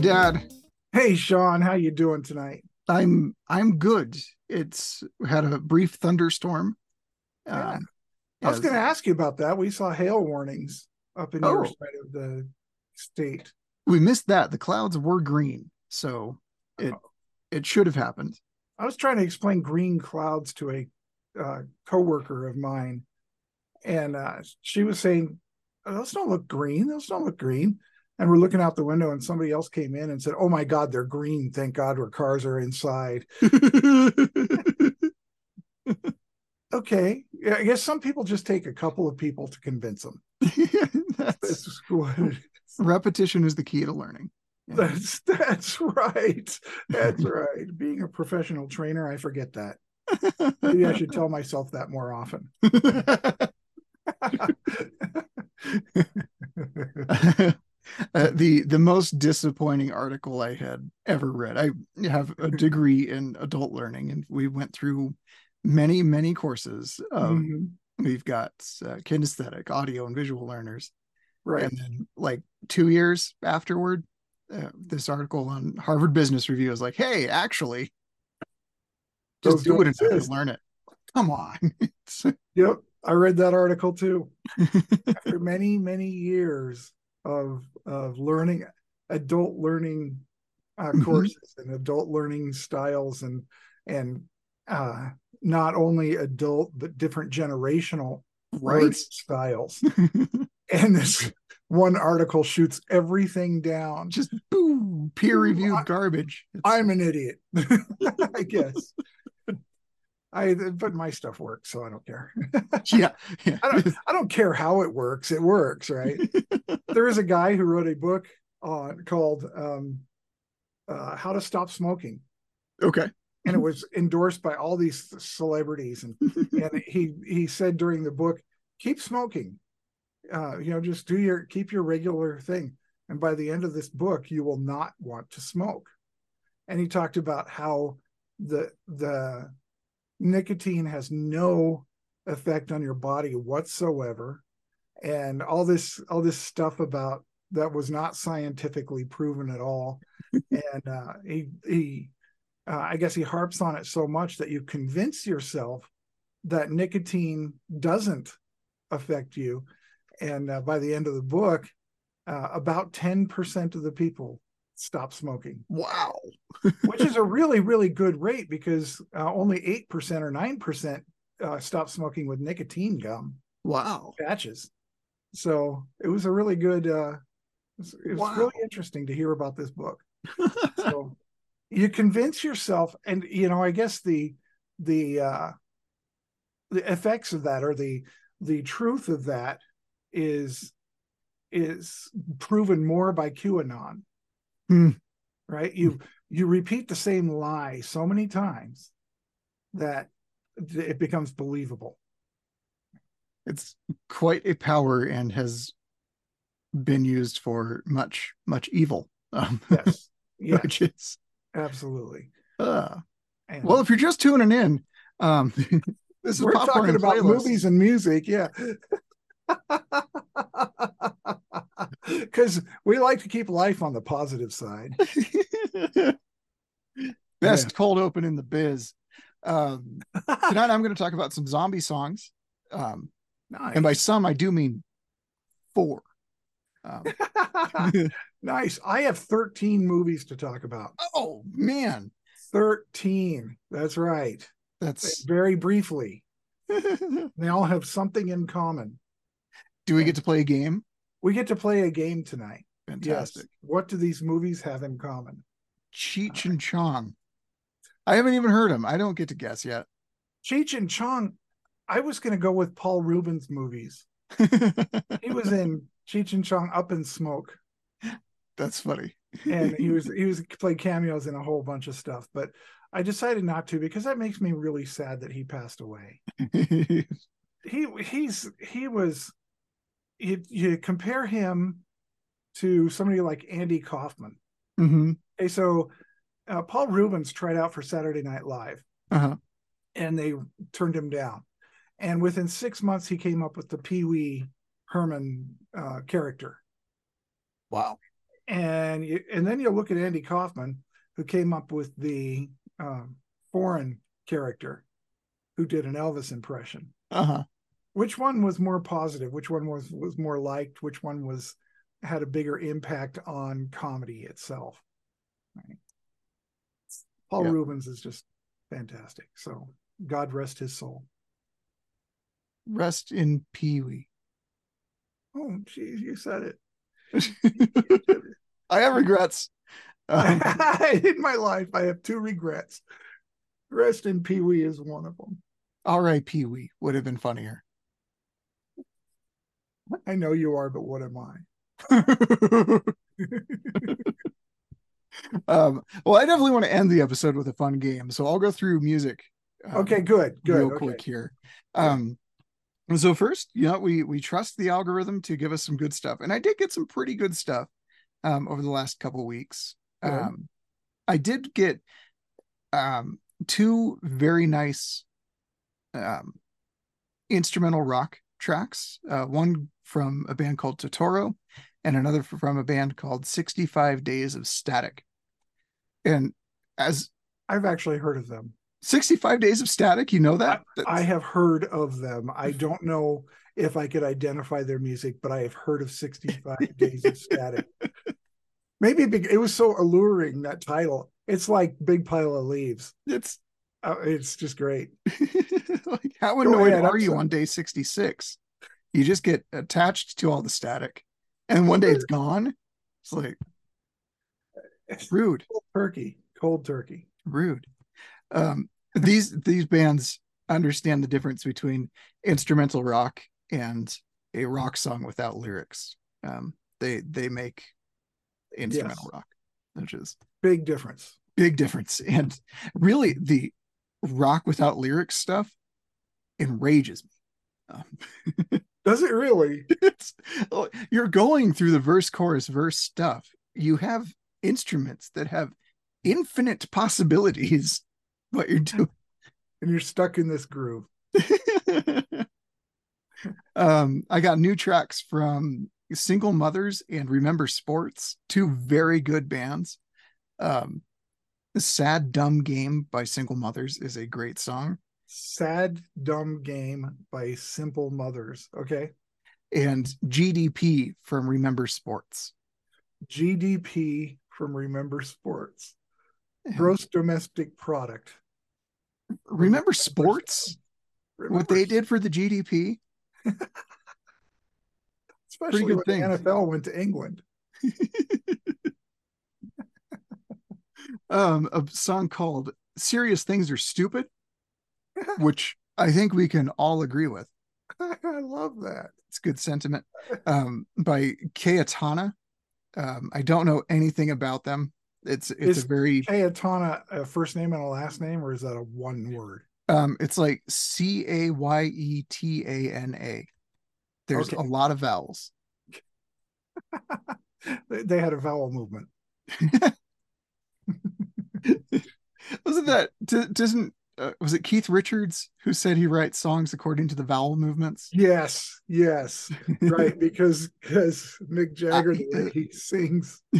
Dad. Hey, Sean, how you doing tonight? I'm I'm good. It's had a brief thunderstorm. Yeah. Um, I was yes. going to ask you about that. We saw hail warnings up in Oh. your side of the state. we missed that. The clouds were green, so it Oh. it should have happened. I was trying to explain green clouds to a uh, coworker of mine, and uh, she was saying, "Oh, "Those don't look green. Those don't look green." And we're looking out the window, and somebody else came in and said, "Oh my God, they're green! Thank God, our cars are inside." Okay, yeah, I guess some people just take a couple of people to convince them. That's, That's what repetition is the key to learning. Yeah. That's that's right. That's right. Being a professional trainer, I forget that. Maybe I should tell myself that more often. Uh, the the most disappointing article I had ever read. I have a degree in adult learning, and we went through many many courses. Of, Mhm. We've got uh, kinesthetic, audio, and visual learners, Right. and then like two years afterward, uh, this article on Harvard Business Review is like, "Hey, actually, just Those do it exist. learn it." Come on, Yep. I read that article too. After many, many years of of learning adult learning uh, Mhm. courses and adult learning styles and and uh not only adult but different generational right? styles. and this one article shoots everything down. just boo peer reviewed garbage. It's- I'm an idiot, I guess. I but my stuff works, so I don't care. yeah, yeah. I don't I don't care how it works. It works, right? there is a guy who wrote a book on called um uh How to Stop Smoking. okay. And it was endorsed by all these celebrities. And and he he said during the book, keep smoking. Uh, you know, just do your keep your regular thing. And by the end of this book, you will not want to smoke. And he talked about how the the nicotine has no effect on your body whatsoever. And all this all this stuff about that was not scientifically proven at all. and uh he he uh, I guess he harps on it so much that you convince yourself that nicotine doesn't affect you. And uh, by the end of the book, uh, about 10% of the people stop smoking, Wow. which is a really, really good rate because uh, only 8% or 9% uh, stop smoking with nicotine gum Wow. patches. So it was a really good, uh, it was, Wow. really interesting to hear about this book so you convince yourself and you know i guess the the uh the effects of that or the the truth of that is is proven more by qanon Hmm. right? You you repeat the same lie so many times that it becomes believable. It's quite a power and has been used for much, much evil. Um, yes. Yeah. which is absolutely. Uh, and well, if you're just tuning in, um, this is we're talking about Playlist. movies and music yeah because we like to keep life on the positive side Best cold open in the biz. Um, tonight I'm going to talk about some zombie songs. Um, nice. and by some I do mean four. Um, nice i have 13 movies to talk about oh man, 13 that's right that's. very briefly they all have something in common do we get to play a game? We get to play a game tonight Fantastic. yes what do these movies have in common Cheech uh, and Chong. I haven't even heard him. I don't get to guess yet. cheech and chong i was going to go with paul reubens movies he was in cheech and chong up in smoke That's funny. and he was he was played cameos in a whole bunch of stuff but i decided not to because that makes me really sad that he passed away he he's he was you, you compare him to somebody like andy kaufman Mhm. okay so uh, paul reubens tried out for saturday night live Uh-huh. and they turned him down and within six months he came up with the pee-wee herman uh, character Wow. and you, and then you look at Andy Kaufman, who came up with the um, foreign character, who did an Elvis impression. Uh huh. Which one was more positive? Which one was was more liked? Which one was had a bigger impact on comedy itself? Right. Paul Yeah. Reubens is just fantastic. So God rest his soul. Rest in Pee Wee. Oh, geez, you said it. I have regrets. Um, in my life, I have two regrets. Rest in Pee Wee is one of them. all right, Pee Wee would have been funnier. I know you are, but what am I? um, well, I definitely want to end the episode with a fun game, so I'll go through music. um, Okay, good, good. real okay. quick here. Um, so first, you know, we we trust the algorithm to give us some good stuff, and I did get some pretty good stuff um, over the last couple weeks. Um, I did get um, two very nice um, instrumental rock tracks. Uh, one from a band called Totorro, and another from a band called 65 Days of Static. And as I've actually heard of them. 65 Days of Static, you know that? I have heard of them. I don't know if I could identify their music, but I have heard of 65 Days of Static. Maybe it was so alluring that title. It's like Big Pile of Leaves. it's Uh, it's just great. like how annoyed ahead, are you on day 66 you just get attached to all the static. And one day it's gone. It's like rude. Cold turkey, cold turkey. rude. Um these these bands understand the difference between instrumental rock and a rock song without lyrics. Um they they make instrumental Yes. rock which is Big difference. big difference. And really the rock without lyrics stuff enrages me. Um, Does it really? it's oh, you're going through the verse chorus verse stuff you have instruments that have infinite possibilities what you're doing And you're stuck in this groove. um i got new tracks from single mothers and remember sports two very good bands um the sad dumb game by single mothers is a great song Sad Dumb Game by Simple Mothers. Okay. and gdp from remember sports GDP from Remember Sports. Gross domestic product. remember sports what they did for the gdp Especially when thing. the NFL went to England. um a song called serious things are stupid which i think we can all agree with I love that. it's good sentiment um by Cayetana. um i don't know anything about them it's it's Is a very Ayatana a first name and a last name, or is that a one word? um it's like C A Y E T A N A. there's Okay. a lot of vowels They, had a vowel movement. wasn't that doesn't uh, was it keith richards who said he writes songs according to the vowel movements Yes, yes, right. Because because Mick Jagger, he sings,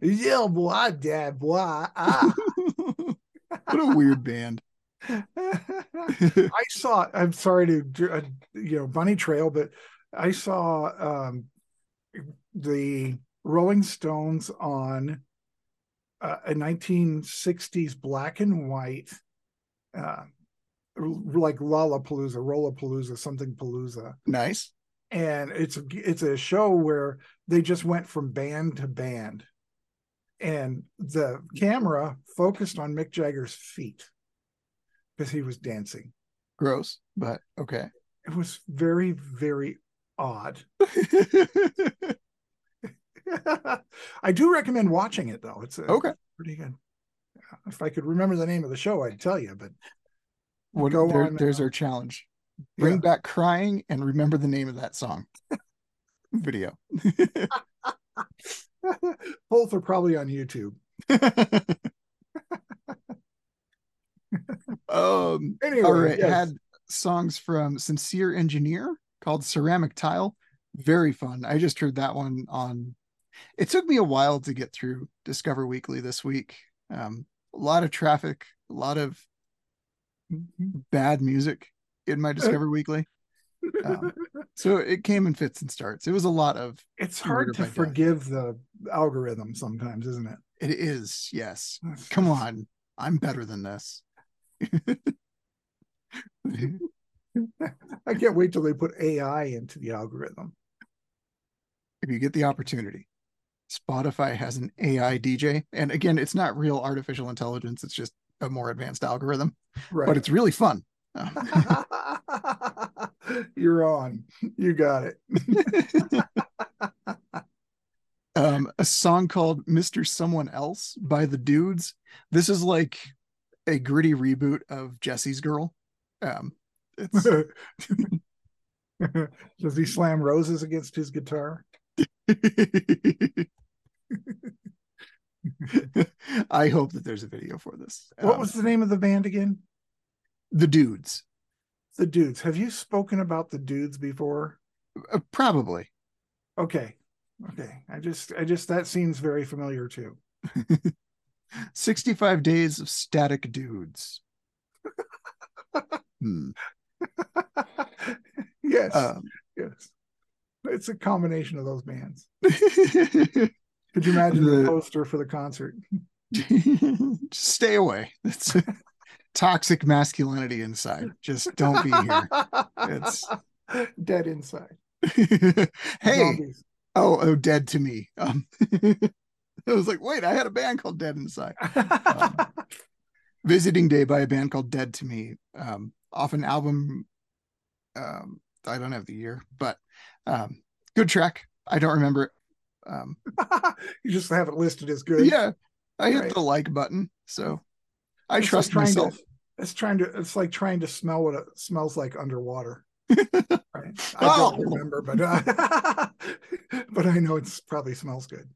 yeah, boy, dad, boy, ah. what a weird band I saw. I'm sorry to uh, you know bunny trail, but I saw um, the Rolling Stones on uh, a 1960s black and white, uh, like Lollapalooza, Rollapalooza, something Palooza, nice and it's it's a show where they just went from band to band, and the camera focused on Mick Jagger's feet because he was dancing. gross but okay It was very very odd. I do recommend watching it though. It's a, okay pretty good. If I could remember the name of the show, I'd tell you. But what Go there- on, there's uh, our challenge bring yeah. back crying and remember the name of that song video both are probably on YouTube. um Anyway, all right yes. had songs from sincere engineer called ceramic tile very fun i just heard that one on it took me a while to get through Discover Weekly this week. Um, a lot of traffic, a lot of bad music in my Discover Weekly. Um, so it came in fits and starts. It was a lot of. It's hard to forgive the algorithm sometimes, isn't it? It is. Yes. Come on, I'm better than this. I can't wait till they put AI into the algorithm. If you get the opportunity, Spotify has an AI DJ. And again, it's not real artificial intelligence, it's just a more advanced algorithm. Right. But it's really fun. You're on. You got it. um, a song called Mr. Someone Else by the Dudes. This is like a gritty reboot of Jesse's Girl. Um, it's Does he slam roses against his guitar? I hope that there's a video for this. What um, was the name of the band again? The Dudes. The Dudes. Have you spoken about the Dudes before? Uh, probably. Okay. Okay. I just I just that seems very familiar too. 65 days of static dudes. hmm. yes. Um, yes. It's a combination of those bands. Could you imagine the, the poster for the concert? stay away. It's toxic masculinity inside. Just don't be here. It's dead inside. hey. Zombies. Oh, oh, dead to me. Um, I was like, wait, I had a band called Dead Inside. Um, Visiting Day by a band called Dead to Me. Um, off an album. Um, I don't have the year, but um, good track. I don't remember it. Um, you just have it listed as good. Yeah, I hit right. the like button, so I it's trust like myself. To, it's trying to. It's like trying to smell what it smells like underwater. right. I oh. don't remember, but uh, but I know it probably smells good.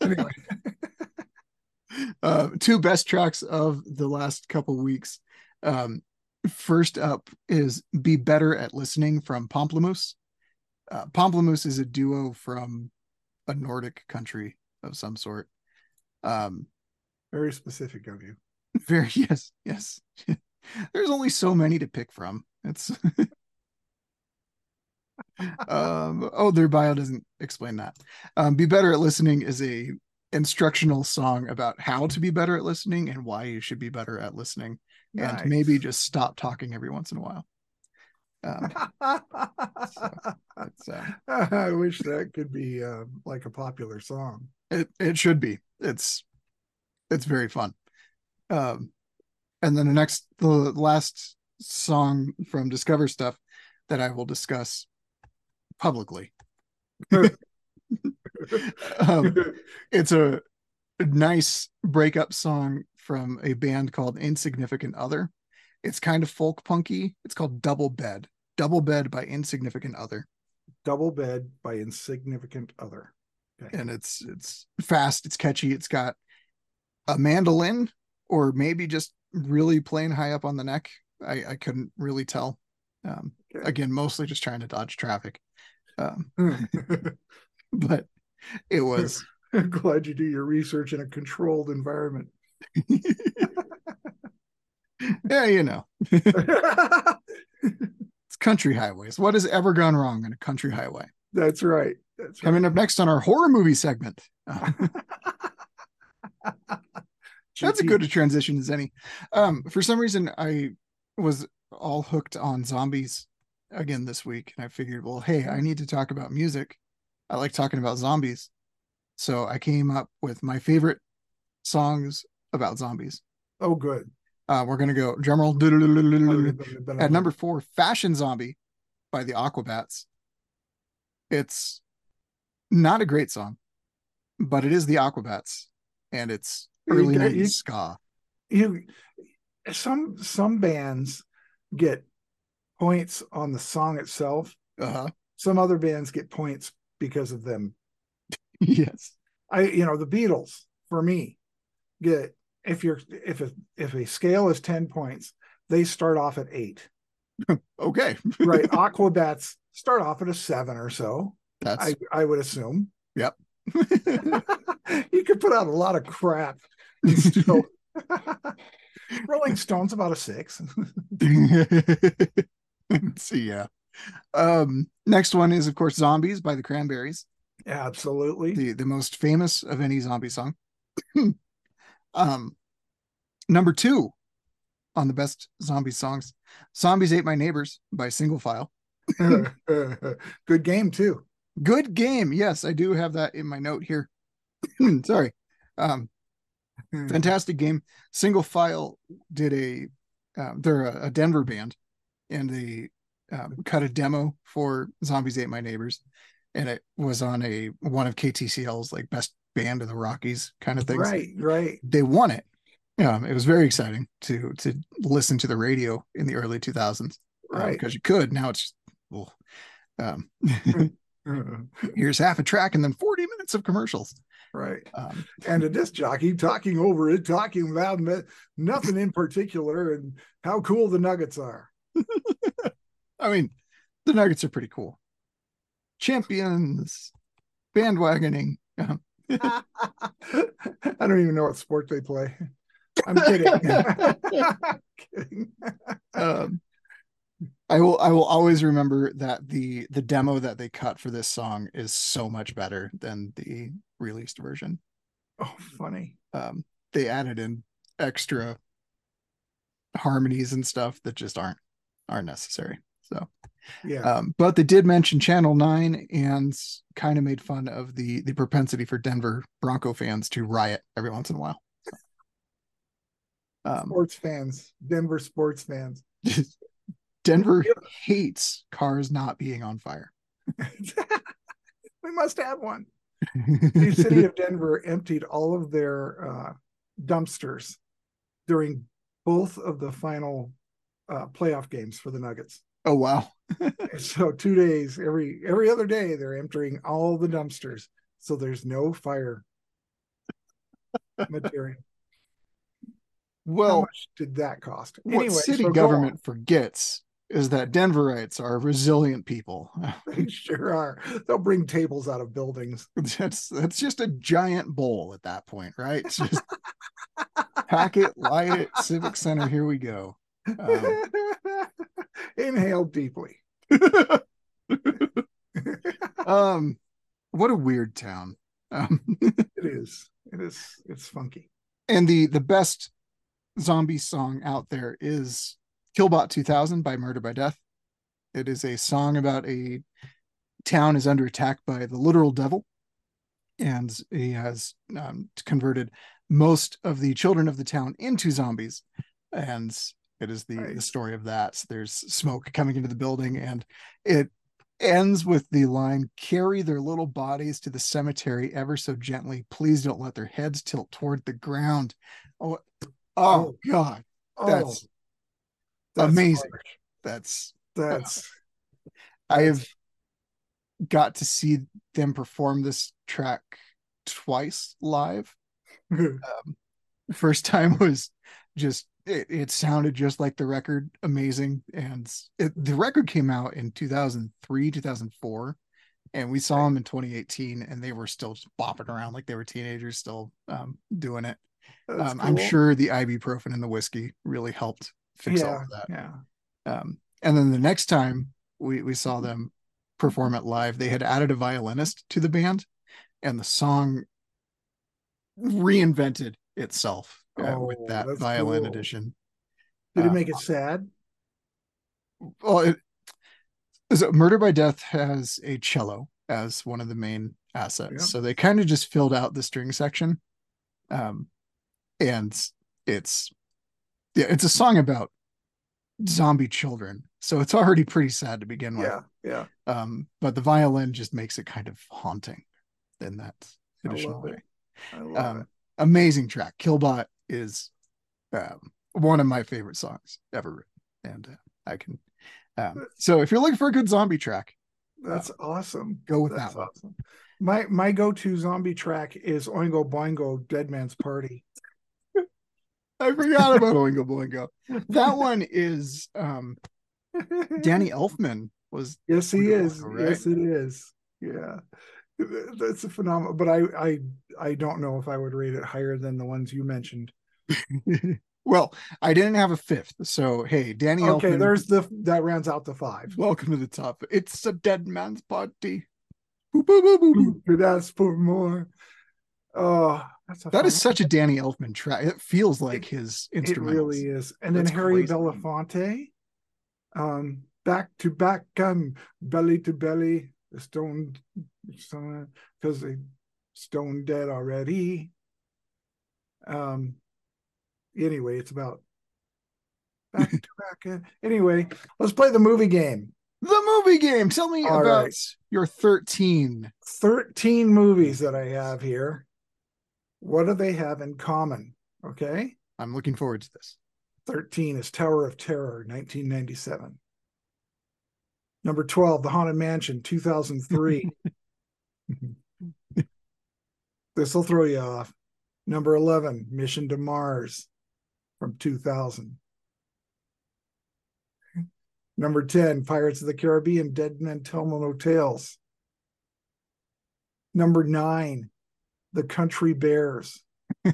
Anyway. uh, two best tracks of the last couple weeks. Um, first up is "Be Better at Listening" from Pomplamoose. Uh, Pomplamoose is a duo from a Nordic country of some sort. Um, very specific of you. Very yes, yes. There's only so many to pick from. It's um, oh, their bio doesn't explain that. Um, be better at listening is a instructional song about how to be better at listening and why you should be better at listening, nice. and maybe just stop talking every once in a while. Um, so uh, I wish that could be uh, like a popular song. It it should be. It's it's very fun. Um, and then the next, the last song from Discover Stuff that I will discuss publicly. um, it's a nice breakup song from a band called Insignificant Other. It's kind of folk punky. It's called Double Bed. Double Bed by Insignificant Other. Double Bed by Insignificant Other. Okay. And it's it's fast, it's catchy, it's got a mandolin or maybe just really playing high up on the neck. I, I couldn't really tell. Um, okay. Again, mostly just trying to dodge traffic. Um, but it was. I'm glad you do your research in a controlled environment. yeah, you know. Country highways. What has ever gone wrong in a country highway? That's right. That's Coming up next on our horror movie segment. that's a good a transition as any. Um, for some reason, I was all hooked on zombies again this week, and I figured, well, hey, I need to talk about music. I like talking about zombies, so I came up with my favorite songs about zombies. Oh, good. Uh, we're gonna go drumroll at number four, "Fashion Zombie" by the Aquabats. It's not a great song, but it is the Aquabats, and it's early nineties ska. You some some bands get points on the song itself. Uh-huh. Some other bands get points because of them. yes. I you know the Beatles for me get if you're if a if a scale is 10 points, they start off at 8. okay. right. Aquabats start off at a 7 or so. That's I, I would assume. Yep. you could put out a lot of crap still Rolling Stones about a six. so yeah. Um, next one is of course Zombies by the Cranberries. Absolutely. The the most famous of any zombie song. um number two on the best zombie songs. Zombies Ate My Neighbors by Single File. Good game too. Good game. Yes, I do have that in my note here. Sorry. Um fantastic game. Single File did a um, they're a, a, Denver band and they um, cut a demo for Zombies Ate My Neighbors and it was on a one of KTCL's like best band of the Rockies kind of things. Right, right. They won it. Um, it was very exciting to to listen to the radio in the early 2000s. Right. Because um, you could. Now it's well, um, here's half a track and then 40 minutes of commercials. Right. Um, and a disc jockey talking over it, talking about nothing in particular and how cool the Nuggets are. I mean, the Nuggets are pretty cool. Champions, bandwagoning. I don't even know what sport they play. I'm kidding. kidding. Um, I will I will always remember that the the demo that they cut for this song is so much better than the released version. Oh, funny. Um, they added in extra harmonies and stuff that just aren't aren't necessary. So yeah. Um, but they did mention Channel Nine and kind of made fun of the the propensity for Denver Bronco fans to riot every once in a while. Um, sports fans, Denver sports fans. Denver hates cars not being on fire. we must have one. the city of Denver emptied all of their uh, dumpsters during both of the final uh, playoff games for the Nuggets. Oh wow! so two days every every other day they're emptying all the dumpsters, so there's no fire material. Well, How much did that cost? What anyway, city so government forgets is that Denverites are resilient people. they sure are. They'll bring tables out of buildings. That's that's just a giant bowl at that point, right? It's just pack it, light it, Civic Center. Here we go. Um, Inhale deeply. um, what a weird town. Um, it is. It is. It's funky. And the the best zombie song out there is Killbot 2000 by Murder by Death. It is a song about a town is under attack by the literal devil, and he has um, converted most of the children of the town into zombies. And it is the, right. the story of that. So there's smoke coming into the building, and it ends with the line carry their little bodies to the cemetery ever so gently. Please don't let their heads tilt toward the ground. Oh, oh, oh. God. That's, oh, that's amazing. Harsh. That's that's uh, I have got to see them perform this track twice live. um, first time was just it, it sounded just like the record amazing and it, the record came out in 2003 2004 and we saw them in 2018 and they were still just bopping around like they were teenagers still um, doing it. Um, cool. i'm sure the ibuprofen and the whiskey really helped fix yeah, all of that. yeah. Um, and then the next time we we saw them perform it live they had added a violinist to the band and the song reinvented itself uh, oh, with that violin cool. edition. Did it make it uh, sad? Well, it, so Murder by Death has a cello as one of the main assets, yeah. so they kind of just filled out the string section, um, and it's yeah, it's a song about zombie children, so it's already pretty sad to begin with. Yeah, yeah. Um, but the violin just makes it kind of haunting in that additional way. Um, amazing track. Killbot is um, one of my favorite songs ever written, and uh, I can. Um, so if you're looking for a good zombie track, that's uh, awesome. Go with that's that. Awesome. My my go to zombie track is Oingo Boingo, Dead Man's Party. I forgot about Oingo Boingo. That one is um, Danny Elfman was. Yes, he Oingo is. Boingo, right? Yes, it is. Yeah. That's a phenomenal, but I I I don't know if I would rate it higher than the ones you mentioned. well, I didn't have a fifth, so hey, Danny. Okay, Elfman, there's the that rounds out the five. welcome to the top. It's a dead man's party. Boop, boop, boop, boop, boop. Could ask for more. Oh, that's a That is such a Danny Elfman track. It feels like his instrument. It really is. And then Harry crazy. Belafonte, um, back to back gun, belly to belly, the stone, because they stone dead already. Um, anyway, it's about back to back. uh, Anyway, let's play the movie game. The movie game. Tell me All about right. your 13. 13 movies that I have here. What do they have in common? Okay. I'm looking forward to this. 13 is Tower of Terror, 1997. Number 12, The Haunted Mansion, 2003. this will throw you off. Number 11, Mission to Mars from 2000. Number 10, Pirates of the Caribbean, Dead Men Tell No Tales. Number 9, The Country Bears.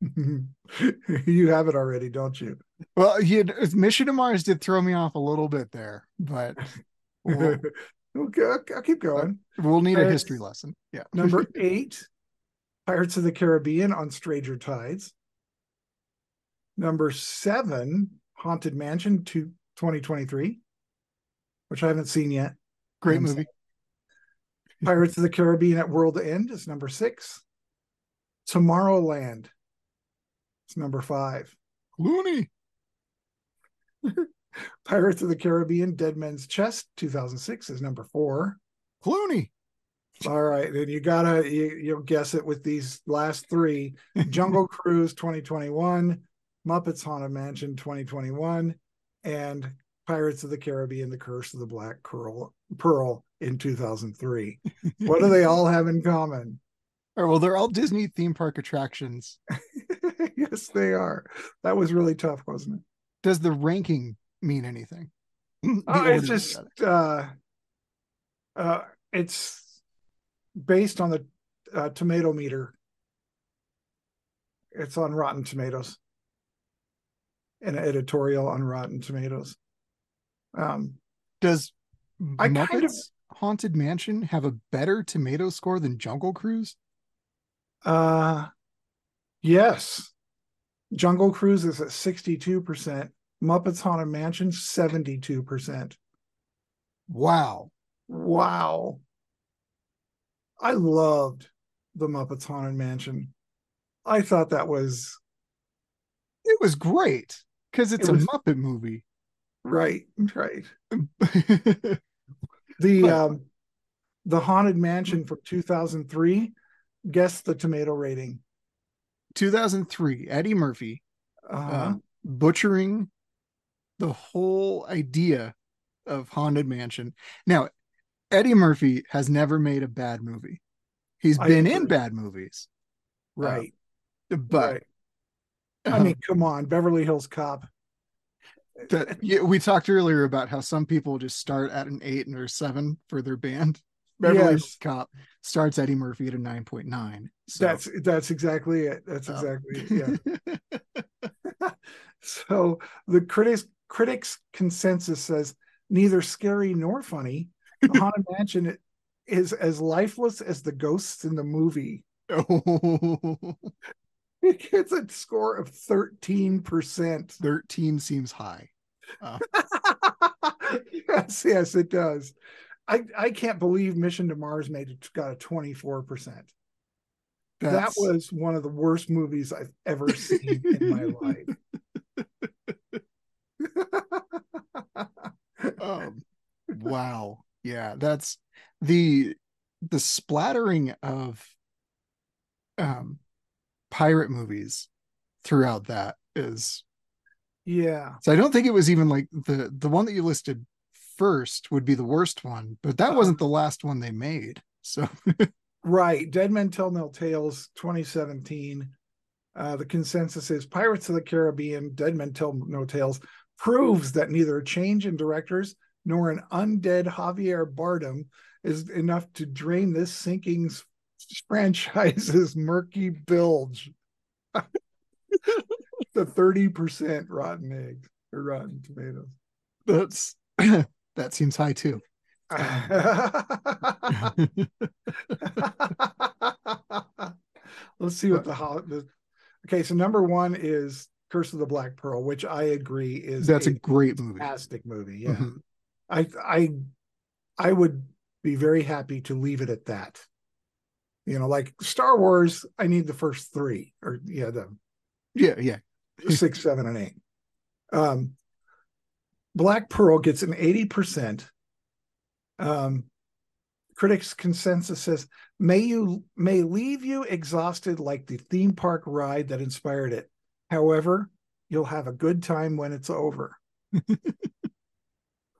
you have it already, don't you? Well, he had, Mission to Mars did throw me off a little bit there, but we'll, okay, I'll, keep going. we'll need a history lesson. Yeah. Number eight, Pirates of the Caribbean on Stranger Tides. Number seven, Haunted Mansion to 2023, which I haven't seen yet. Great I'm movie. Pirates of the Caribbean at World End is number six. Tomorrowland is number five. Clooney. Pirates of the Caribbean Dead Men's Chest 2006 is number four. Clooney. All right, then you gotta you, you'll guess it with these last three: Jungle Cruise 2021, Muppets Haunted Mansion 2021, and Pirates of the Caribbean: The Curse of the Black Pearl Pearl in 2003. What do they all have in common? Well, they're all Disney theme park attractions. yes, they are. That was really tough, wasn't it? Does the ranking mean anything? Oh, it's just uh, uh, it's based on the uh, tomato meter. It's on Rotten Tomatoes. An editorial on Rotten Tomatoes. Um, Does I Muppets kind of- Haunted Mansion have a better tomato score than Jungle Cruise? uh, yes, Jungle Cruise is at sixty-two percent. Muppets Haunted Mansion seventy-two percent. Wow. Wow. I loved the Muppets Haunted Mansion. I thought that was It was great because it's It a was- Muppet movie. right, right. The um the Haunted Mansion from 2003, guess the tomato rating. 2003, Eddie Murphy Uh, uh, butchering the whole idea of Haunted Mansion. Now, Eddie Murphy has never made a bad movie. He's been in bad movies, right. but right. I mean, come on, Beverly Hills Cop. that yeah, we talked earlier about how some people just start at an eight or seven for their band. Beverly Yes. Hills Cop starts Eddie Murphy at a nine point nine. So That's that's exactly it. That's Oh. exactly it. Yeah. so the critics critics consensus says neither scary nor funny. The Haunted Mansion is as lifeless as the ghosts in the movie. oh, It gets a score of 13%. 13 seems high. yes, yes, it does. I, I can't believe Mission to Mars made it got a 24%. That was one of the worst movies I've ever seen in my life. um wow yeah that's the the splattering of um pirate movies throughout that is yeah. so i don't think it was even like the the one that you listed first would be the worst one but that Uh-uh. wasn't the last one they made so Right. Dead Men Tell No Tales 2017. Uh, the consensus is Pirates of the Caribbean, Dead Men Tell No Tales proves that neither a change in directors nor an undead Javier Bardem is enough to drain this sinking franchise's murky bilge. the 30% rotten eggs or rotten tomatoes. That's that seems high too. Let's see what the, the okay. So number one is Curse of the Black Pearl, which I agree is that's a, a great movie, fantastic movie. Yeah, mm-hmm. I I I would be very happy to leave it at that. You know, like Star Wars, I need the first three, or yeah, the yeah, yeah, six, seven, and eight. Um, Black Pearl gets an eighty percent. Um, critics consensus says may you may leave you exhausted like the theme park ride that inspired it. However you'll have a good time when it's over.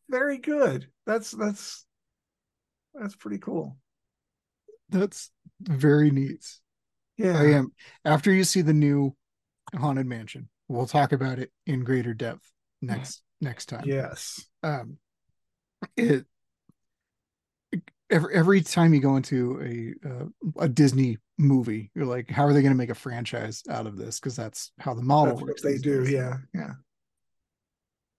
Very good. That's that's that's pretty cool. That's very neat yeah i am after you see the new haunted mansion we'll talk about it in greater depth next next time yes um it every every time you go into a uh, a Disney movie, you're like, how are they going to make a franchise out of this? Because that's how the model that's works. they do, days. yeah, yeah.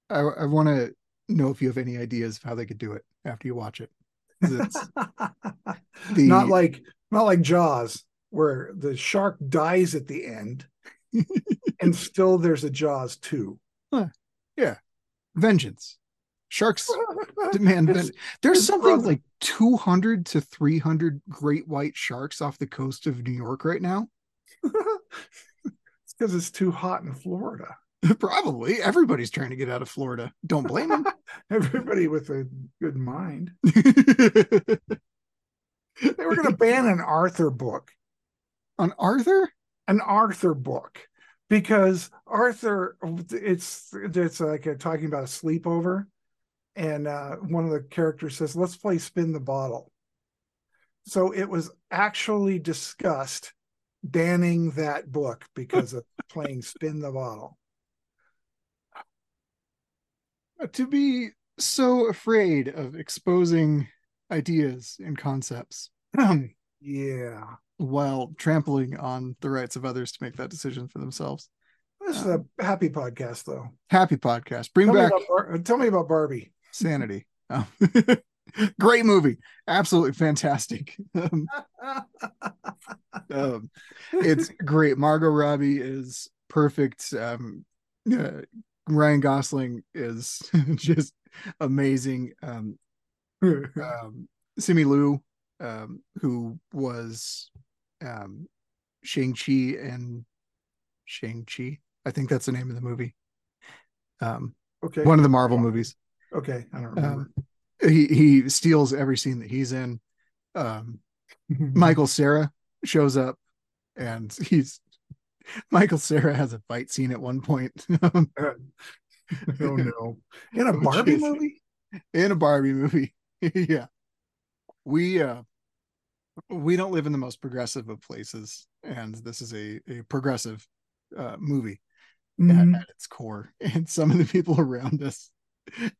I, I want to know if you have any ideas of how they could do it after you watch it. the... Not like not like Jaws, where the shark dies at the end, and still there's a Jaws two. Huh. Yeah, vengeance. Sharks demand vengeance. There's something brother. like 200 to 300 great white sharks off the coast of New York right now. it's because it's too hot in Florida. Probably. Everybody's trying to get out of Florida. Don't blame them. Everybody with a good mind. They were going to ban an Arthur book. An Arthur? An Arthur book. Because Arthur, it's it's like a, talking about a sleepover and uh, one of the characters says, "Let's play spin the bottle." So it was actually discussed banning that book because of playing spin the bottle. To be so afraid of exposing ideas and concepts. yeah. While trampling on the rights of others to make that decision for themselves. This is a happy podcast, though. Happy podcast. Bring tell back. Me Bar- tell me about Barbie. Sanity. Oh. Great movie. Absolutely fantastic. Um, um, it's great. Margot Robbie is perfect. Um, uh, Ryan Gosling is just amazing. Um, um, Simu Liu, um, who was um, Shang-Chi and Shang-Chi. I think that's the name of the movie. Um, okay. One of the Marvel movies. Okay, I don't remember. Um, he he steals every scene that he's in. Um, Michael Cera shows up, and he's Michael Cera has a fight scene at one point. oh no! In a Barbie movie? In a Barbie movie, yeah. We uh we don't live in the most progressive of places, and this is a a progressive uh movie mm-hmm. at, at its core. And some of the people around us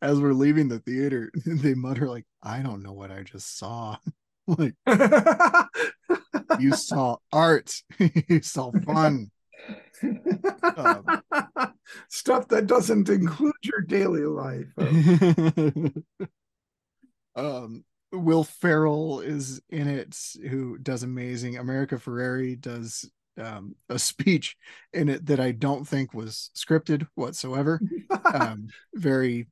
as we're leaving the theater, they mutter like, "I don't know what I just saw." like, you saw art, you saw fun, um, stuff that doesn't include your daily life. Um, Will Ferrell is in it, who does amazing. America Ferrera does um, a speech in it that I don't think was scripted whatsoever. um, very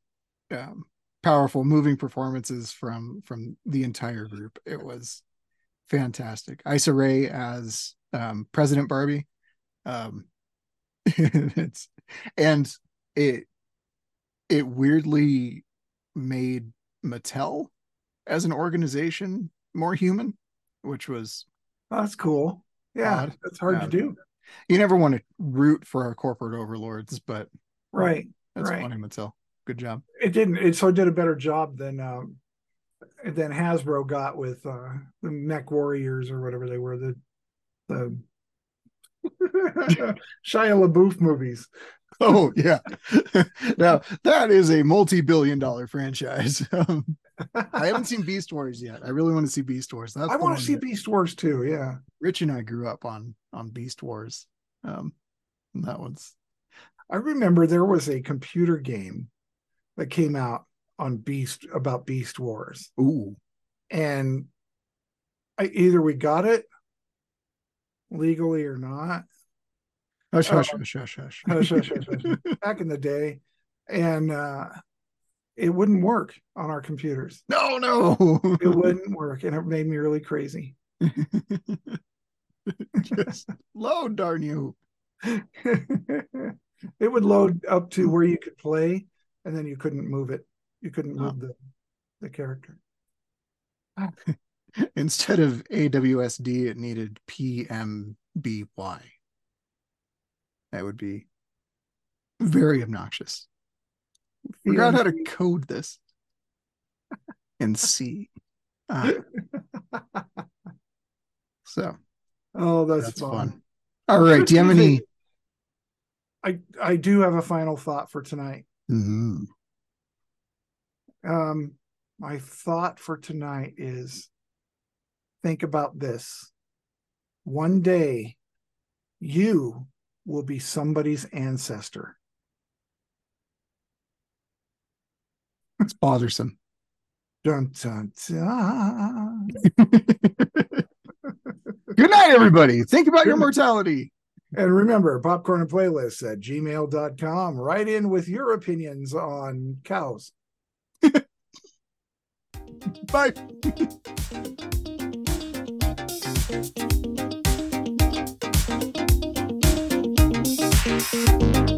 um, powerful, moving performances from from the entire group. It was fantastic. Issa Rae as um, President Barbie. Um, it's and it it weirdly made Mattel as an organization more human, which was oh, that's cool. Yeah, odd. that's hard to do. You never want to root for our corporate overlords, but right, that's right. funny, Mattel. Good job. It didn't. It so did a better job than uh, than Hasbro got with uh, the Mech Warriors or whatever they were. The the Shia LaBeouf movies. oh yeah. now that is a multi-billion dollar franchise. Um, I haven't seen Beast Wars yet. I really want to see Beast Wars. That's I want to see that- Beast Wars too. Yeah. Rich and I grew up on on Beast Wars. Um, and that one's I remember there was a computer game that came out on Beast about Beast Wars. ooh. And I either we got it legally or not. Hush, hush, Uh, hush, hush, hush. Hush, hush, hush, hush. back in the day. And uh it wouldn't work on our computers. no, no. It wouldn't work. And it made me really crazy. Just load, darn you. it would load up to where you could play and then you couldn't move it. You couldn't Oh. move the the character. Instead of AWSD, it needed PMBY. That would be very obnoxious. Figure out how to code this in C. Ah. so Oh, that's, that's fun. fun. All right. Do you have any? I I do have a final thought for tonight. Mhm. Um, my thought for tonight is think about this. One day, you will be somebody's ancestor. It's bothersome. Dun, dun, dun. Good night, everybody. Think about your mortality. And remember, popcorn and playlists at gmail.com. Write in with your opinions on cows. Bye. Thank you.